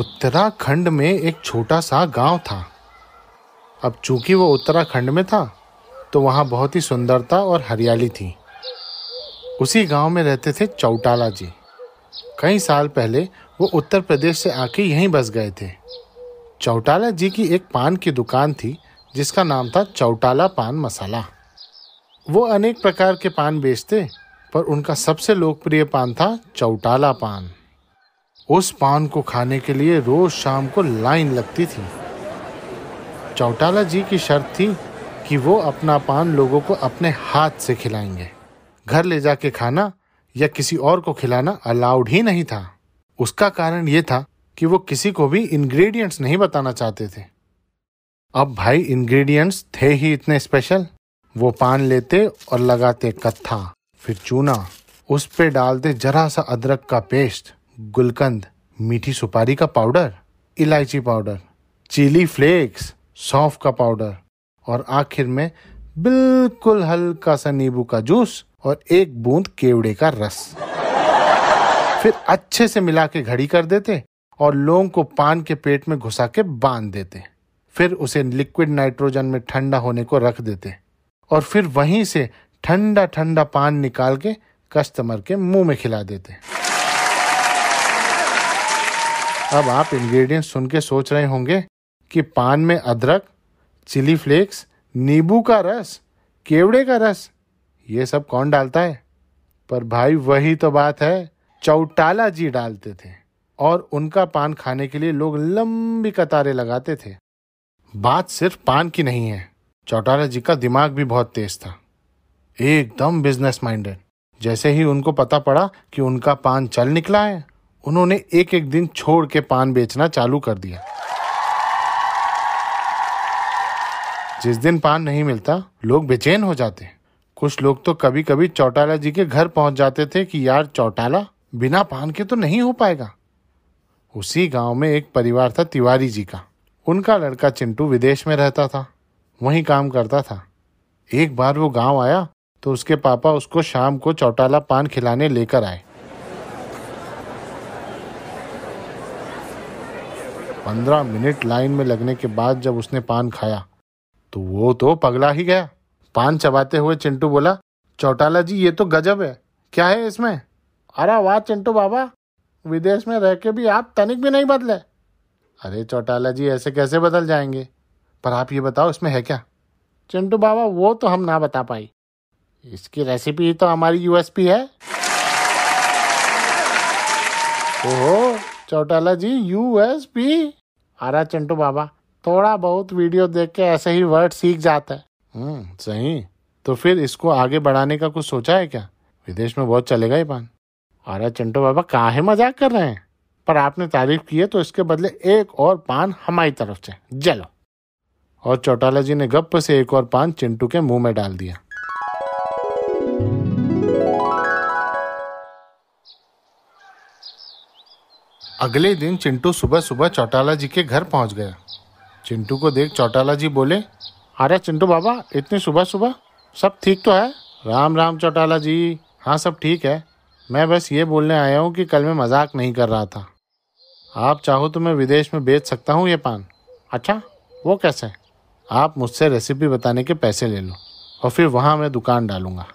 उत्तराखंड में एक छोटा सा गाँव था। अब चूँकि वो उत्तराखंड में था तो वहाँ बहुत ही सुंदरता और हरियाली थी। उसी गाँव में रहते थे चौटाला जी। कई साल पहले वो उत्तर प्रदेश से आके यहीं बस गए थे। चौटाला जी की एक पान की दुकान थी, जिसका नाम था चौटाला पान मसाला। वो अनेक प्रकार के पान बेचते, पर उनका सबसे लोकप्रिय पान था चौटाला पान। उस पान को खाने के लिए रोज शाम को लाइन लगती थी। चौटाला जी की शर्त थी कि वो अपना पान लोगों को अपने हाथ से खिलाएँगे। घर ले जाके खाना या किसी और को खिलाना अलाउड ही नहीं था। उसका कारण ये था कि वो किसी को भी इंग्रेडिएंट्स नहीं बताना चाहते थे। अब भाई इंग्रेडिएंट्स थे ही इतने स्पेशल वो पान लेते और लगाते कत्था, फिर चूना, उस पे डालते जरा सा अदरक का पेस्ट गुलकंद, मीठी सुपारी का पाउडर, इलायची पाउडर, चिली फ्लेक्स, सौंफ का पाउडर, और आखिर में बिल्कुल हल्का सा नींबू का जूस और एक बूंद केवड़े का रस। फिर अच्छे से मिला के घड़ी कर देते और लोगों को पान के पेट में घुसा के बाँध देते। फिर उसे लिक्विड नाइट्रोजन में ठंडा होने को रख देते और फिर वहीं से ठंडा ठंडा पान निकाल के कस्टमर के मुँह में खिला देते। अब आप इंग्रेडिएंट्स सुन के सोच रहे होंगे कि पान में अदरक चिली फ्लेक्स नींबू का रस, केवड़े का रस, ये सब कौन डालता है? पर भाई वही तो बात है, चौटाला जी डालते थे और उनका पान खाने के लिए लोग लंबी कतारें लगाते थे। बात सिर्फ़ पान की नहीं है, चौटाला जी का दिमाग भी बहुत तेज था। एकदम बिज़नेस माइंडेड जैसे ही उनको पता पड़ा कि उनका पान चल निकला है। उन्होंने एक एक दिन छोड़ के पान बेचना चालू कर दिया। जिस दिन पान नहीं मिलता, लोग बेचैन हो जाते कुछ लोग तो कभी कभी चौटाला जी के घर पहुँच जाते थे कि, यार, चौटाला, बिना पान के तो नहीं हो पाएगा। उसी गाँव में एक परिवार था तिवारी जी का। उनका लड़का चिंटू विदेश में रहता था। वहीं काम करता था। एक बार वो गाँव आया तो उसके पापा उसको शाम को चौटाला पान खिलाने लेकर आए। पंद्रह मिनट लाइन में लगने के बाद जब उसने पान खाया तो वो तो पगला ही गया। पान चबाते हुए चिंटू बोला, चौटाला जी, ये तो गजब है। क्या है इसमें? अरे, वाह चिंटू बाबा, विदेश में रह के भी आप तनिक भी नहीं बदले। अरे, चौटाला जी, ऐसे कैसे बदल जाएँगे? पर आप ये बताओ, इसमें है क्या? चिंटू बाबा, वो तो हम ना बता पाई। इसकी रेसिपी तो हमारी यूएसपी है। ओहो चौटाला जी यूएसपी अरे चिंटू बाबा, थोड़ा बहुत वीडियो देख के ऐसे ही वर्ड सीख जाता है। हम्म सही। तो फिर इसको आगे बढ़ाने का कुछ सोचा है क्या? विदेश में बहुत चलेगा ये पान। अरे चिंटू बाबा, काहे मज़ाक कर रहे हैं? पर आपने तारीफ़ की है तो इसके बदले एक और पान हमारी तरफ़ से। चलो। और चौटाला जी ने गप से एक और पान चिंटू के मुँह में डाल दिया। अगले दिन चिंटू सुबह सुबह चौटाला जी के घर पहुँच गया। चिंटू को देख चौटाला जी बोले, अरे चिंटू बाबा, इतनी सुबह सुबह? सब ठीक तो है? राम राम चौटाला जी। हाँ सब ठीक है। मैं बस ये बोलने आया हूँ कि कल मैं मज़ाक नहीं कर रहा था। आप चाहो तो मैं विदेश में बेच सकता हूँ ये पान। अच्छा वो कैसे? आप मुझसे रेसिपी बताने के पैसे ले लो और फिर वहाँ मैं दुकान डालूँगा।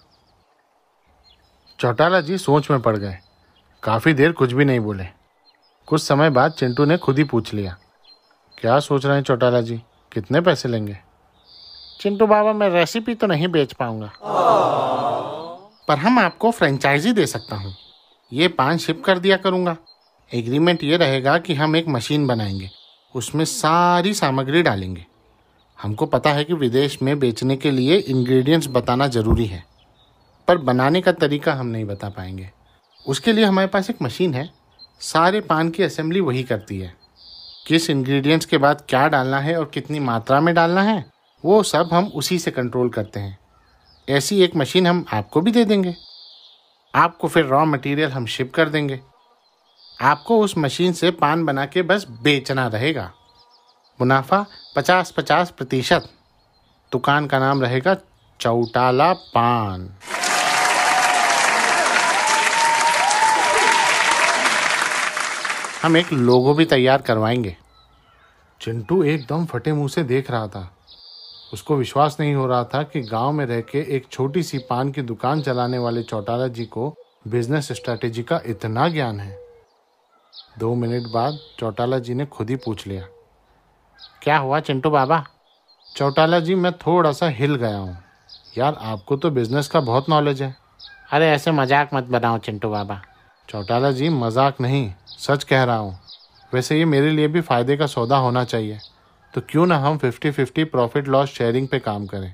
चौटाला जी सोच में पड़ गए। काफ़ी देर कुछ भी नहीं बोले। कुछ समय बाद चिंटू ने खुद ही पूछ लिया, क्या सोच रहे हैं चौटाला जी? कितने पैसे लेंगे? चिंटू बाबा, मैं रेसिपी तो नहीं बेच पाऊँगा, पर हम आपको फ्रेंचाइजी दे सकता हूँ। ये पान शिप कर दिया करूँगा। एग्रीमेंट ये रहेगा कि हम एक मशीन बनाएँगे, उसमें सारी सामग्री डालेंगे। हमको पता है कि विदेश में बेचने के लिए इंग्रेडिएंट्स बताना ज़रूरी है, पर बनाने का तरीका हम नहीं बता पाएँगे। उसके लिए हमारे पास एक मशीन है सारे पान की असेंबली वही करती है। किस इंग्रेडिएंट्स के बाद क्या डालना है और कितनी मात्रा में डालना है, वो सब हम उसी से कंट्रोल करते हैं। ऐसी एक मशीन हम आपको भी दे देंगे। आपको फिर रॉ मटेरियल हम शिप कर देंगे। आपको उस मशीन से पान बना के बस बेचना रहेगा। मुनाफा पचास पचास प्रतिशत। दुकान का नाम रहेगा चौटाला पान। हम एक लोगो भी तैयार करवाएँगे। चिंटू एकदम फटे मुँह से देख रहा था। उसको विश्वास नहीं हो रहा था कि गाँव में रह के एक छोटी सी पान की दुकान चलाने वाले चौटाला जी को बिज़नेस स्ट्रैटेजी का इतना ज्ञान है। दो मिनट बाद चौटाला जी ने खुद ही पूछ लिया क्या हुआ चिंटू बाबा? चौटाला जी मैं थोड़ा सा हिल गया हूँ। यार आपको तो बिज़नेस का बहुत नॉलेज है। अरे ऐसे मज़ाक मत बनाओ चिंटू बाबा। चौटाला जी, मज़ाक नहीं, सच कह रहा हूँ। वैसे ये मेरे लिए भी फ़ायदे का सौदा होना चाहिए। तो क्यों ना हम fifty fifty profit loss sharing पे काम करें।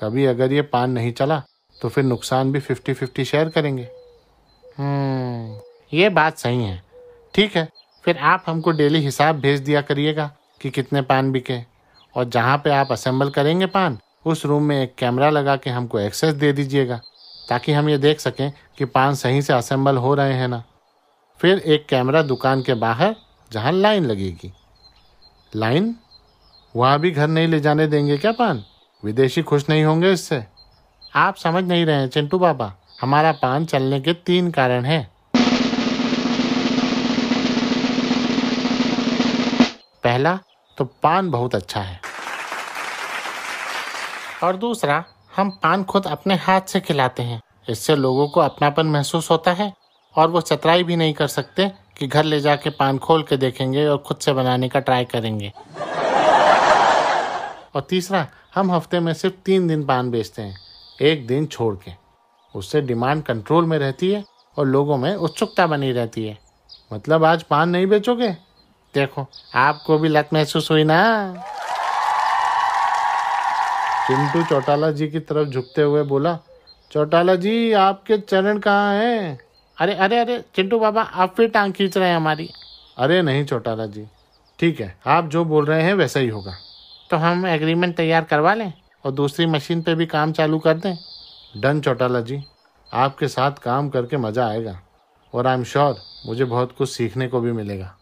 कभी अगर ये पान नहीं चला तो फिर नुकसान भी फिफ्टी फिफ्टी शेयर करेंगे। हम्म ये बात सही है। ठीक है, फिर आप हमको डेली हिसाब भेज दिया करिएगा कि कितने पान बिके। और जहाँ पे आप असेंबल करेंगे पान, उस रूम में एक कैमरा लगा के हमको एक्सेस दे दीजिएगा। ताकि हम ये देख सकें कि पान सही से असेंबल हो रहे हैं ना। फिर एक कैमरा दुकान के बाहर, जहाँ लाइन लगेगी। लाइन वहाँ भी घर नहीं ले जाने देंगे क्या पान? विदेशी खुश नहीं होंगे इससे। आप समझ नहीं रहे हैं, चिंटू बाबा। हमारा पान चलने के तीन कारण हैं। पहला तो पान बहुत अच्छा है। और दूसरा हम पान खुद अपने हाथ से खिलाते हैं। इससे लोगों को अपनापन महसूस होता है और वो चतराई भी नहीं कर सकते कि घर ले जाके पान खोल के देखेंगे और खुद से बनाने का ट्राई करेंगे। और तीसरा, हम हफ़्ते में सिर्फ़ तीन दिन पान बेचते हैं, एक दिन छोड़ के। उससे डिमांड कंट्रोल में रहती है और लोगों में उत्सुकता बनी रहती है। मतलब आज पान नहीं बेचोगे? देखो, आपको भी लत महसूस हुई ना? चिंटू चौटाला जी की तरफ़ झुकते हुए बोला चौटाला जी आपके चरण कहाँ हैं? अरे अरे अरे चिंटू बाबा आप फिर टांग खींच रहे हैं हमारी. अरे नहीं चौटाला जी ठीक है आप जो बोल रहे हैं वैसा ही होगा. तो हम एग्रीमेंट तैयार करवा लें और दूसरी मशीन पे भी काम चालू कर दें? डन चौटाला जी आपके साथ काम करके मज़ा आएगा और आई एम श्योर मुझे बहुत कुछ सीखने को भी मिलेगा.